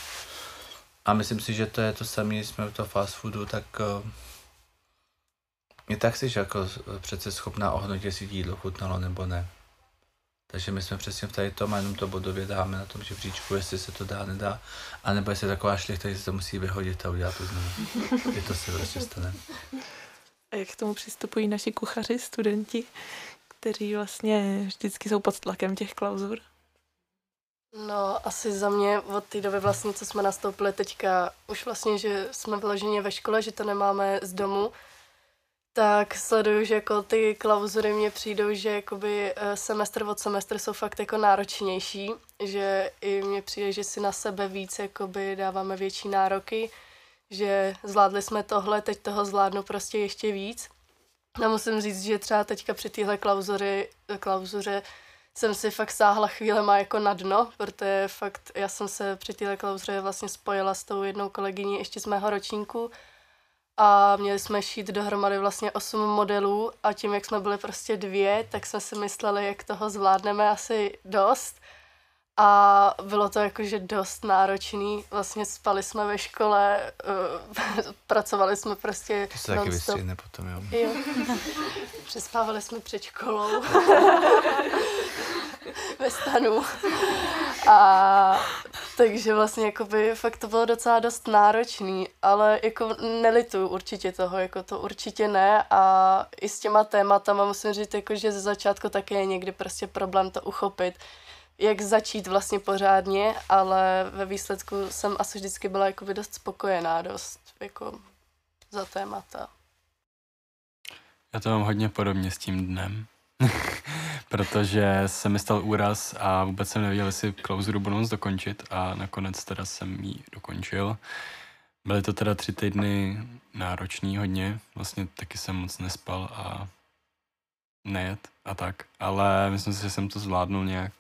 A myslím si, že to je to samé, když jsme u toho fast foodu, tak uh, je tak jsi jako přece schopná ohodnotit, jestli jídlo chutnalo nebo ne. Takže my jsme přesně v tady tom a jenom to bodově dáme na tom žebříčku, jestli se to dá, nedá. A nebo jestli je taková šlichta, že se to musí vyhodit a udělat to znovu. Je to se prostě stane. A jak k tomu přistupují naši kuchaři, studenti, kteří vlastně vždycky jsou pod tlakem těch klauzur? No, asi za mě od té doby vlastně, co jsme nastoupili teďka, už vlastně, že jsme vyloženě ve škole, že to nemáme z domu, tak sleduju, že jako ty klauzury mě přijdou, že jakoby eh, semestr od semestr jsou fakt jako náročnější, že i mně přijde, že si na sebe víc jakoby dáváme větší nároky, že zvládli jsme tohle, teď toho zvládnu prostě ještě víc. A musím říct, že třeba teďka při téhle klauzuře jsem si fakt sáhla má jako na dno, protože fakt já jsem se při téhle klauzuře vlastně spojila s tou jednou kolegyní ještě z mého ročníku, a měli jsme šít dohromady vlastně osm modelů a tím, jak jsme byli prostě dvě, tak jsme si mysleli, jak toho zvládneme asi dost. A bylo to jakože dost náročný. Vlastně spali jsme ve škole, uh, pracovali jsme prostě To se taky vystříhne potom, jo. jo. Přespávali jsme před školou. ve stanu. A Takže vlastně jakoby fakt to bylo docela dost náročný, ale jako nelitu určitě toho, jako to určitě ne a i s těma tématama musím říct, jako, že ze začátku také je někdy prostě problém to uchopit, jak začít vlastně pořádně, ale ve výsledku jsem asi vždycky byla jakoby dost spokojená, dost jako za témata. Já to mám hodně podobně s tím dnem. protože se mi stal úraz a vůbec jsem nevěděl, jestli klauzuru budu moc dokončit a nakonec teda jsem ji dokončil. Byly to teda tři týdny náročný hodně, vlastně taky jsem moc nespal a nejet a tak, ale myslím si, že jsem to zvládnul nějak,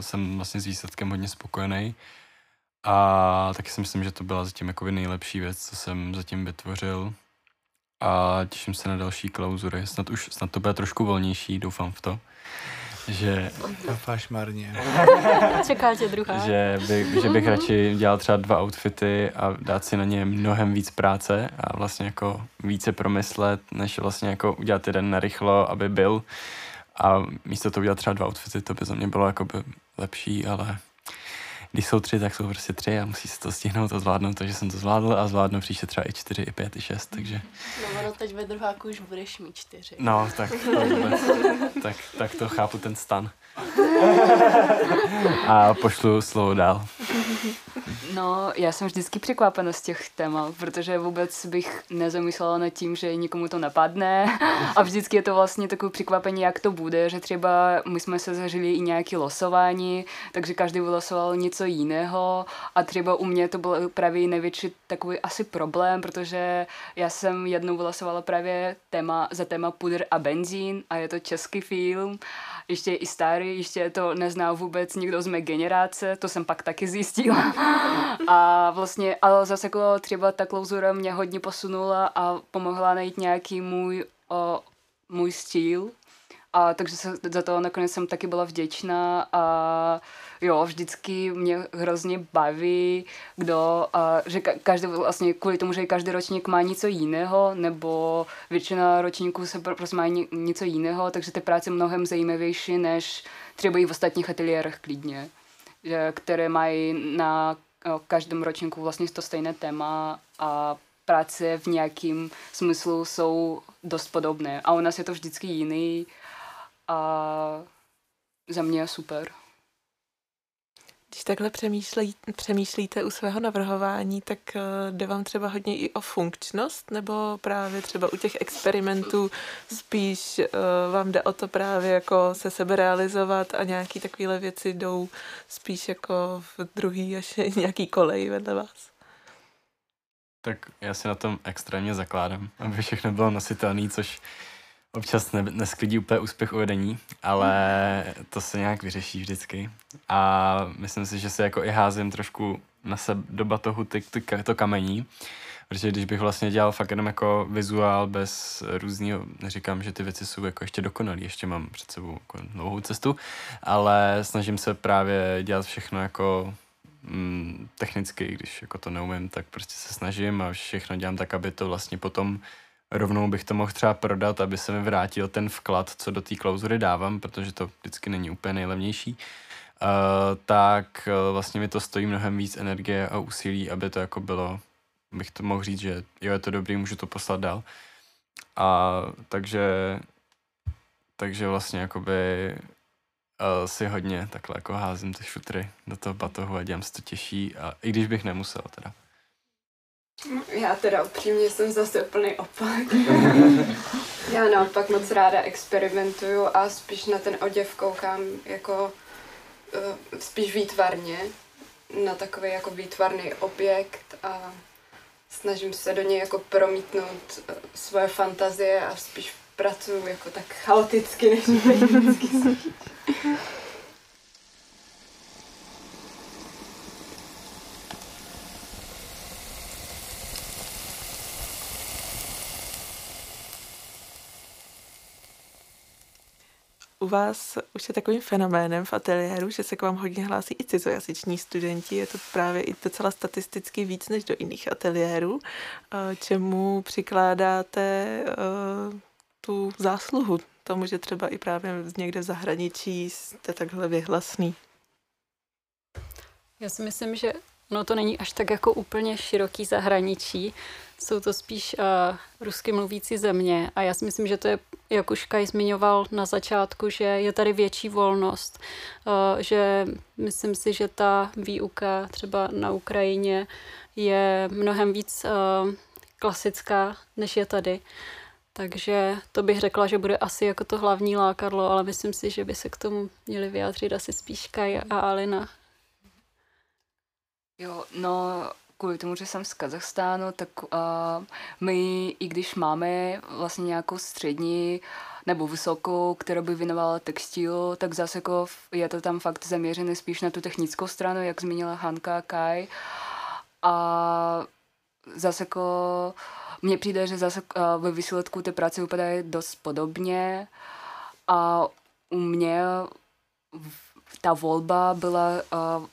jsem vlastně s výsledkem hodně spokojený a taky si myslím, že to byla zatím jako nejlepší věc, co jsem zatím vytvořil a těším se na další klauzury. Snad už, snad to bude trošku volnější, doufám v to. Že... Doufáš marně. Čeká tě druhá. Že, by, že bych radši dělal třeba dva outfity a dát si na ně mnohem víc práce a vlastně jako více promyslet, než vlastně jako udělat jeden narychlo, aby byl. A místo toho udělat třeba dva outfity, to by za mě bylo jako by lepší, ale když jsou tři, tak jsou prostě tři a musí se to stihnout a zvládnout, takže jsem to zvládl a zvládnu příště třeba i čtyři, i pět, i šest, takže... No ono teď ve druháku už budeš mít čtyři. No, tak to vůbec, tak, tak to chápu ten stan. a pošlu slovo dál. No, já jsem vždycky překvapena z těch témat, protože vůbec bych nezamyslela nad tím, že někomu to napadne. A vždycky je to vlastně takové překvapení, jak to bude, že třeba my jsme se zažili i nějaké losování, takže každý vylosoval něco jiného. A třeba u mě to byl právě největší takový asi problém, protože já jsem jednou vylosovala právě téma, za téma Puder a benzín a je to český film ještě i starý, ještě to nezná vůbec nikdo z mé generace, to jsem pak taky zjistila. A vlastně, ale zase jako třeba ta klauzura mě hodně posunula a pomohla najít nějaký můj, o, můj styl. A takže se, za to nakonec jsem taky byla vděčná a jo, vždycky mě hrozně baví, kdo, a, že každý vlastně kvůli tomu, že každý ročník má něco jiného, nebo většina ročníků se prostě má něco jiného, takže ty práce mnohem zajímavější, než třeba i v ostatních ateliérech klidně, které mají na každém ročníku vlastně to stejné téma a práce v nějakém smyslu jsou dost podobné. A u nás je to vždycky jiný a za mě je super. Když takhle přemýšlí, přemýšlíte u svého navrhování, tak uh, jde vám třeba hodně i o funkčnost, nebo právě třeba u těch experimentů spíš uh, vám jde o to právě jako se sebe realizovat a nějaký takovéhle věci jdou spíš jako v druhý až nějaký kolej vedle vás? Tak já si na tom extrémně zakládám, aby všechno bylo nositelné, což občas ne, nesklidí úplně úspěch uvedení, ale to se nějak vyřeší vždycky. A myslím si, že se jako i házím trošku na sebe do batohu ty, ty, to kamení, protože když bych vlastně dělal fakt jenom jako vizuál bez různého, neříkám, že ty věci jsou jako ještě dokonalý, ještě mám před sebou jako dlouhou cestu, ale snažím se právě dělat všechno jako mm, technicky, když jako to neumím, tak prostě se snažím a všechno dělám tak, aby to vlastně potom rovnou bych to mohl třeba prodat, aby se mi vrátil ten vklad, co do té klauzury dávám, protože to vždycky není úplně nejlevnější, uh, tak uh, vlastně mi to stojí mnohem víc energie a úsilí, aby to jako bylo, bych to mohl říct, že jo, je to dobrý, můžu to poslat dál. A takže, takže vlastně jakoby uh, si hodně takhle jako házím ty šutry do toho batohu a dělám si to těžší, a, i když bych nemusel teda. Já teda upřímně jsem zase úplný opak. Já naopak moc ráda experimentuju a spíš na ten oděv koukám jako uh, spíš výtvarně, na takový jako výtvarný objekt a snažím se do něj jako promítnout uh, svoje fantazie a spíš pracuji jako tak chaoticky, než u vás už je takovým fenoménem v ateliéru, že se k vám hodně hlásí i cizojazyční studenti. Je to právě i docela statisticky víc než do jiných ateliérů. Čemu přikládáte eh, tu zásluhu tomu, že třeba i právě někde v zahraničí jste takhle vyhlasný? Já si myslím, že no to není až tak jako úplně široký zahraničí. Jsou to spíš uh, rusky mluvící země a já si myslím, že to je, jak už Kaj zmiňoval na začátku, že je tady větší volnost, uh, že myslím si, že ta výuka třeba na Ukrajině je mnohem víc uh, klasická, než je tady. Takže to bych řekla, že bude asi jako to hlavní lákadlo, ale myslím si, že by se k tomu měli vyjádřit asi spíš Kaj a Alina. Jo, no kvůli tomu, že jsem z Kazachstánu, tak uh, my, i když máme vlastně nějakou střední nebo vysokou, která by věnovala textil, tak zase jako je to tam fakt zaměřené spíš na tu technickou stranu, jak zmínila Hanka Kai. A zase jako mně přijde, že zase uh, ve výsledku ty práce vypadají dost podobně a u mě ta volba byla uh,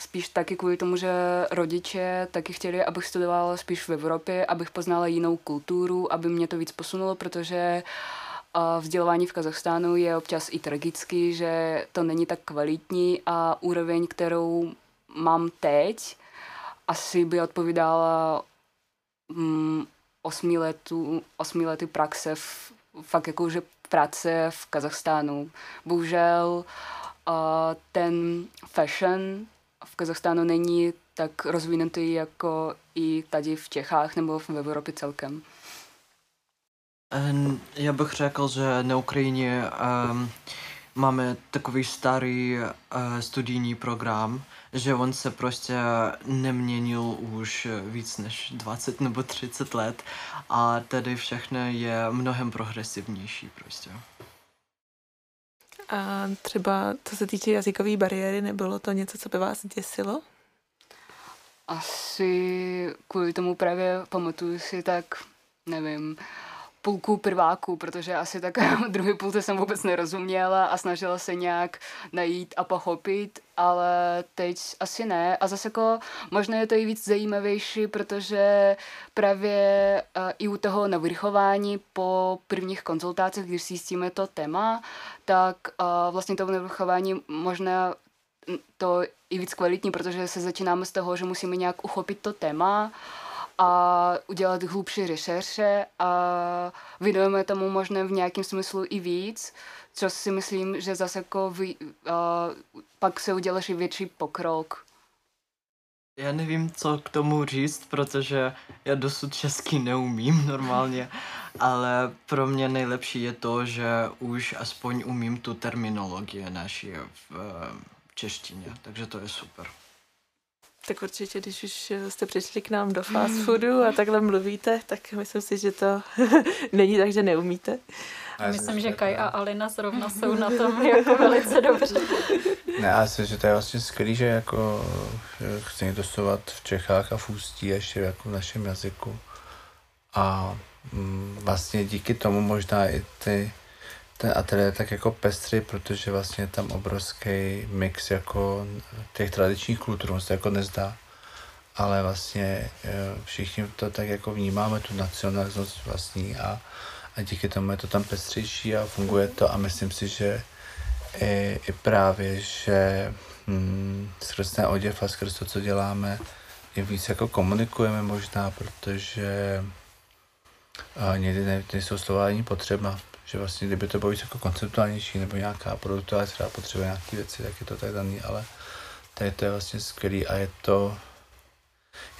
spíš taky kvůli tomu, že rodiče taky chtěli, abych studovala spíš v Evropě, abych poznala jinou kulturu, aby mě to víc posunulo, protože vzdělávání v Kazachstánu je občas i tragický, že to není tak kvalitní a úroveň, kterou mám teď, asi by odpovídala mm, osmi, letu, osmi lety praxe v, fakt jako, že práce v Kazachstánu. Bohužel uh, ten fashion v Kazachstánu není tak rozvinutý jako i tady v Čechách nebo v Evropě celkem. Já bych řekl, že na Ukrajině um, máme takový starý uh, studijní program, že on se prostě neměnil už víc než 20 nebo 30 let a tady všechno je mnohem progresivnější prostě. A třeba co se týče jazykové bariéry, nebylo to něco, co by vás děsilo? Asi kvůli tomu právě pamatuju si tak, nevím, půlku prváku, protože asi tak druhý půlce jsem vůbec nerozuměla a snažila se nějak najít a pochopit, ale teď asi ne. A zase jako možná je to i víc zajímavější, protože právě uh, i u toho navrchování po prvních konzultacích, když si jistíme to téma, tak uh, vlastně to navrchování možná to i víc kvalitní, protože se začínáme z toho, že musíme nějak uchopit to téma, a udělat hlubší rešerše a věnujeme tomu možná v nějakém smyslu i víc, co si myslím, že zase jako vy, uh, pak se uděláš i větší pokrok. Já nevím, co k tomu říct, protože já dosud česky neumím normálně, ale pro mě nejlepší je to, že už aspoň umím tu terminologii naší v češtině, takže to je super. Tak určitě, když už jste přišli k nám do fast foodu a takhle mluvíte, tak myslím si, že to není tak, že neumíte. A myslím, že Kaj a Alina zrovna jsou na tom jako velice dobře. Ne, já myslím, že to je vlastně skvělý, že jako chci někdo studovat v Čechách a v Ústí ještě jako v našem jazyku. A mm, vlastně díky tomu možná i ty ten ateliér je tak jako pestrý, protože vlastně je tam obrovský mix jako těch tradičních kultur, on se jako nezdá, ale vlastně eh, všichni to tak jako vnímáme, tu nacionalismus vlastní a, a díky tomu je to tam pestřejší a funguje to a myslím si, že i, i právě, že hm, skrz ten oděv a skrz to, co děláme, i víc jako komunikujeme možná, protože a někdy nejsou slova ani potřeba že vlastně kdyby to bylo jako konceptuálnější nebo nějaká produktová, která potřebuje nějaké věci, tak je to tak daný, ale tady to je vlastně skvělý a je to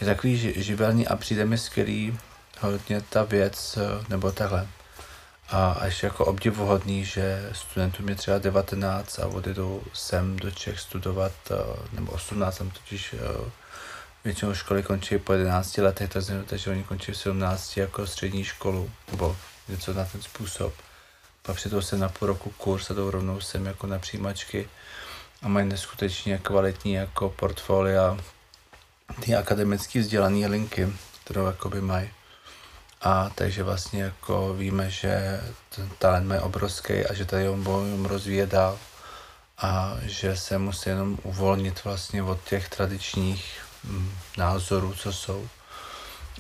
je takový živelný a přijde mi skvělý hodně ta věc, nebo takhle. A až jako obdivuhodný, že studentům je třeba 19 a odjedou sem do Čech studovat, nebo 18, tam totiž většinou školy končí po 11 letech, takže oni končí v 17 jako střední školu, nebo něco na ten způsob pak přijdou se na půl roku kurz a jdou rovnou sem jako na přijímačky a mají neskutečně kvalitní jako portfolia ty akademicky vzdělané linky, kterou jakoby mají. A takže vlastně jako víme, že ten talent je obrovský a že tady on bude rozvíjet dál a že se musí jenom uvolnit vlastně od těch tradičních mm, názorů, co jsou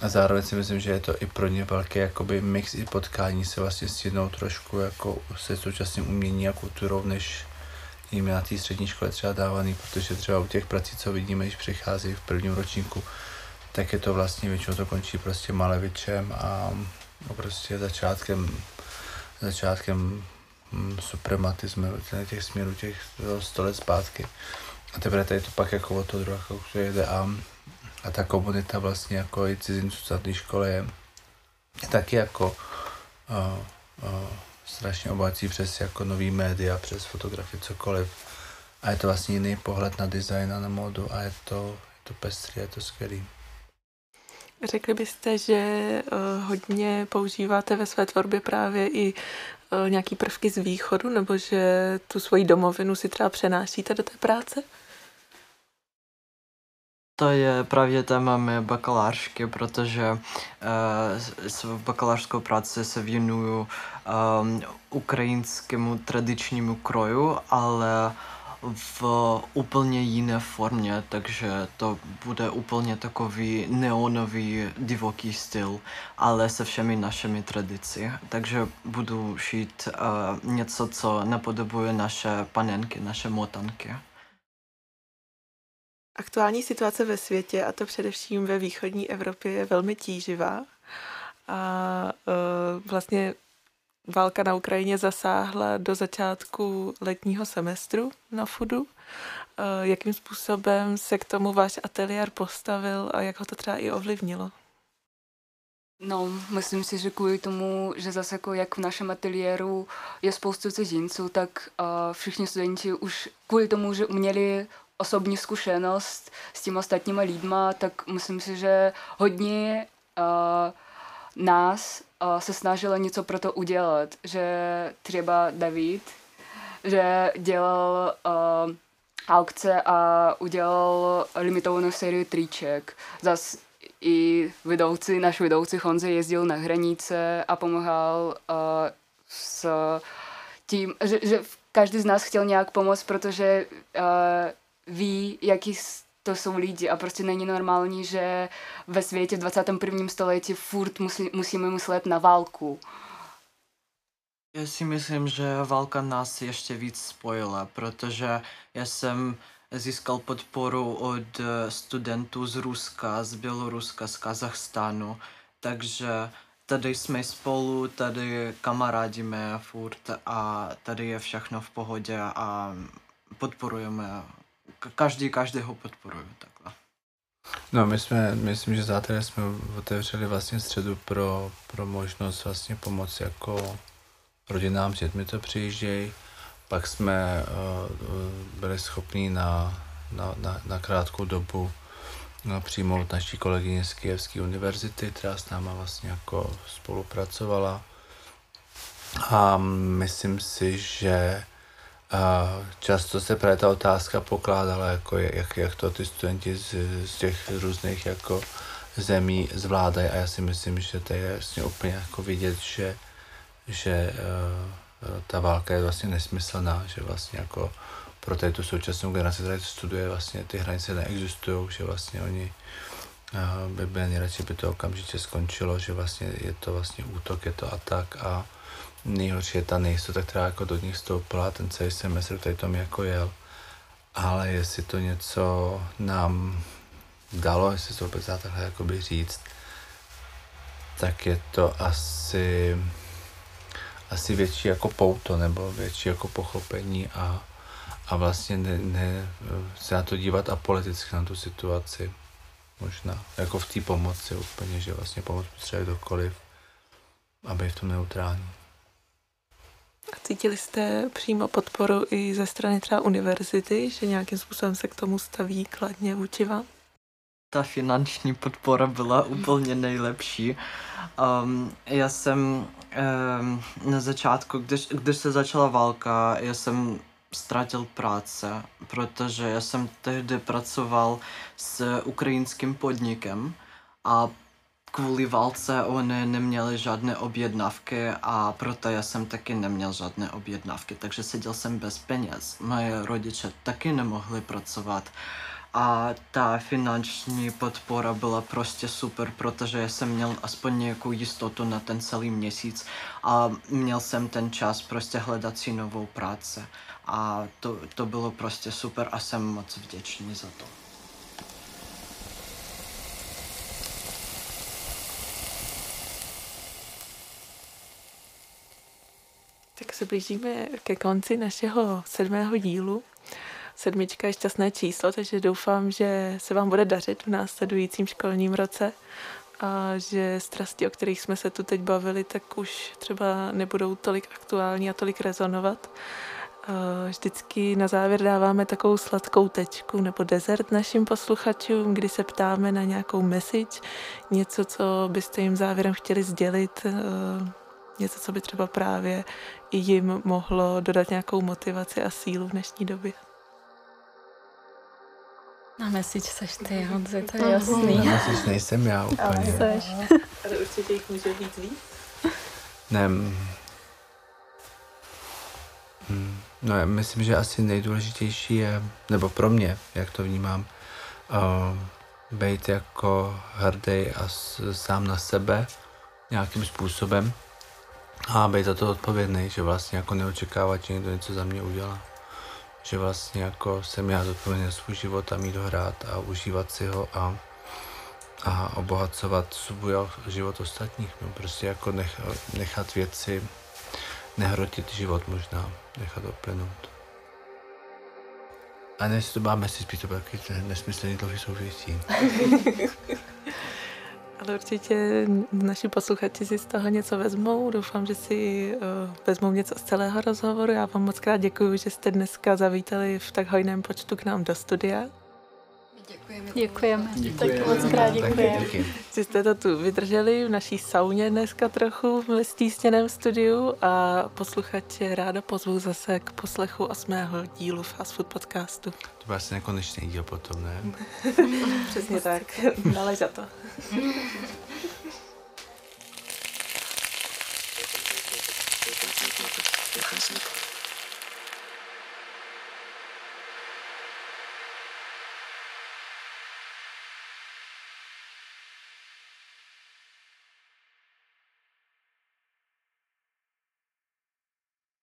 a zároveň si myslím, že je to i pro ně velký jakoby mix i potkání se vlastně s jednou trošku jako se současným umění a kulturou, než jim na té střední škole třeba dávaný, protože třeba u těch prací, co vidíme, když přichází v prvním ročníku, tak je to vlastně většinou to končí prostě Malevičem a prostě začátkem, začátkem hm, suprematismu těch směrů těch sto let zpátky. A teprve tady to pak jako o to druhá jde a, a ta komunita vlastně jako i cizinců na té škole je taky jako uh, uh, strašně obohací přes jako nový média, přes fotografii, cokoliv. A je to vlastně jiný pohled na design a na módu a je to, je to pestrý, je to skvělý. Řekli byste, že uh, hodně používáte ve své tvorbě právě i uh, nějaký prvky z východu, nebo že tu svoji domovinu si třeba přenášíte do té práce? To je právě téma mé bakalářky, protože uh, v bakalářskou práci se věnuju um, ukrajinskému tradičnímu kroju, ale v úplně jiné formě, takže to bude úplně takový neonový divoký styl, ale se všemi našimi tradici. Takže budu šít uh, něco, co napodobuje naše panenky, naše motanky. Aktuální situace ve světě, a to především ve východní Evropě, je velmi tíživá. A uh, vlastně válka na Ukrajině zasáhla do začátku letního semestru na FUDu. Uh, jakým způsobem se k tomu váš ateliér postavil a jak ho to třeba i ovlivnilo? No, myslím si, že kvůli tomu, že zase jako jak v našem ateliéru je spoustu cizinců, tak uh, všichni studenti už kvůli tomu, že měli osobní zkušenost s těmi ostatními lidma, tak myslím si, že hodně uh, nás uh, se snažilo něco pro to udělat. Že třeba David, že dělal uh, aukce a udělal limitovanou sérii triček. Zas i vedoucí, náš vedoucí Honze jezdil na hranice a pomáhal uh, s tím, že, že každý z nás chtěl nějak pomoct, protože uh, ví, jaký to jsou lidi a prostě není normální, že ve světě v 21. století furt musí, musíme myslet na válku. Já si myslím, že válka nás ještě víc spojila, protože já jsem získal podporu od studentů z Ruska, z Běloruska, z Kazachstánu, takže tady jsme spolu, tady kamarádíme furt a tady je všechno v pohodě a podporujeme každý každého podporuje takhle. No my jsme, myslím, že zátem jsme otevřeli vlastně středu pro, pro možnost vlastně pomoci jako rodinám s dětmi, to přijíždějí. Pak jsme uh, byli schopni na, na, na, na krátkou dobu uh, přijmout naší kolegyně z Kijevské univerzity, která s náma vlastně jako spolupracovala. A myslím si, že a často se právě ta otázka pokládala, jako jak, jak to ty studenti z, z těch různých jako zemí zvládají. A já si myslím, že to je vlastně úplně jako vidět, že, že uh, ta válka je vlastně nesmyslná, že vlastně jako pro tady tu současnou generaci, která studuje, vlastně ty hranice neexistují, že vlastně oni uh, by byli nejradši, by to okamžitě skončilo, že vlastně je to vlastně útok, je to atak a nejhorší je ta nejistota, která jako do nich stoupila, ten celý semestr tady tom jako jel. Ale jestli to něco nám dalo, jestli to vůbec dá takhle jakoby říct, tak je to asi, asi větší jako pouto nebo větší jako pochopení a, a vlastně ne, ne, se na to dívat a politicky na tu situaci. Možná, jako v té pomoci úplně, že vlastně pomoc potřebuje kdokoliv, aby v tom neutrální. A cítili jste přímo podporu i ze strany třeba univerzity, že nějakým způsobem se k tomu staví kladně vůči vám? Ta finanční podpora byla úplně nejlepší. Um, já jsem um, na začátku, když, když se začala válka, já jsem ztratil práce, protože já jsem tehdy pracoval s ukrajinským podnikem a kvůli válce oni neměli žádné objednávky a proto já jsem taky neměl žádné objednávky, takže seděl jsem bez peněz. Moje rodiče taky nemohli pracovat a ta finanční podpora byla prostě super, protože jsem měl aspoň nějakou jistotu na ten celý měsíc a měl jsem ten čas prostě hledat si novou práci. a to, to bylo prostě super a jsem moc vděčný za to. Se blížíme ke konci našeho sedmého dílu. Sedmička je šťastné číslo, takže doufám, že se vám bude dařit v následujícím školním roce a že strasti, o kterých jsme se tu teď bavili, tak už třeba nebudou tolik aktuální a tolik rezonovat. Vždycky na závěr dáváme takovou sladkou tečku nebo dezert našim posluchačům, kdy se ptáme na nějakou message, něco, co byste jim závěrem chtěli sdělit, něco, co by třeba právě jim mohlo dodat nějakou motivaci a sílu v dnešní době. Na message seš ty, Honzi, to je jasný. Na message nejsem já úplně. Ale seš. Ale určitě jich může být víc. Ne, no já myslím, že asi nejdůležitější je, nebo pro mě, jak to vnímám, uh, být jako hrdý a s, sám na sebe nějakým způsobem a být za to odpovědný, že vlastně jako neočekávat, že někdo něco za mě udělá. Že vlastně jako jsem já zodpovědný za svůj život a mít ho hrát a užívat si ho a, a obohacovat svůj život ostatních. No, prostě jako nech, nechat věci, nehrotit život možná, nechat oplynout. A než to máme si spíš to nesmyslný dlouhý souvisí. Ale určitě naši posluchači si z toho něco vezmou. Doufám, že si uh, vezmou něco z celého rozhovoru. Já vám moc krát děkuji, že jste dneska zavítali v tak hojném počtu k nám do studia. Děkujeme. Děkujeme. děkujeme. Tak moc krát děkujeme. Že jste to tu vydrželi v naší sauně dneska trochu ve stísněném studiu a posluchače ráda pozvu zase k poslechu osmého dílu Fast Food podcastu. To byl asi nekonečný díl potom, ne? Přesně tak. Nalež za to.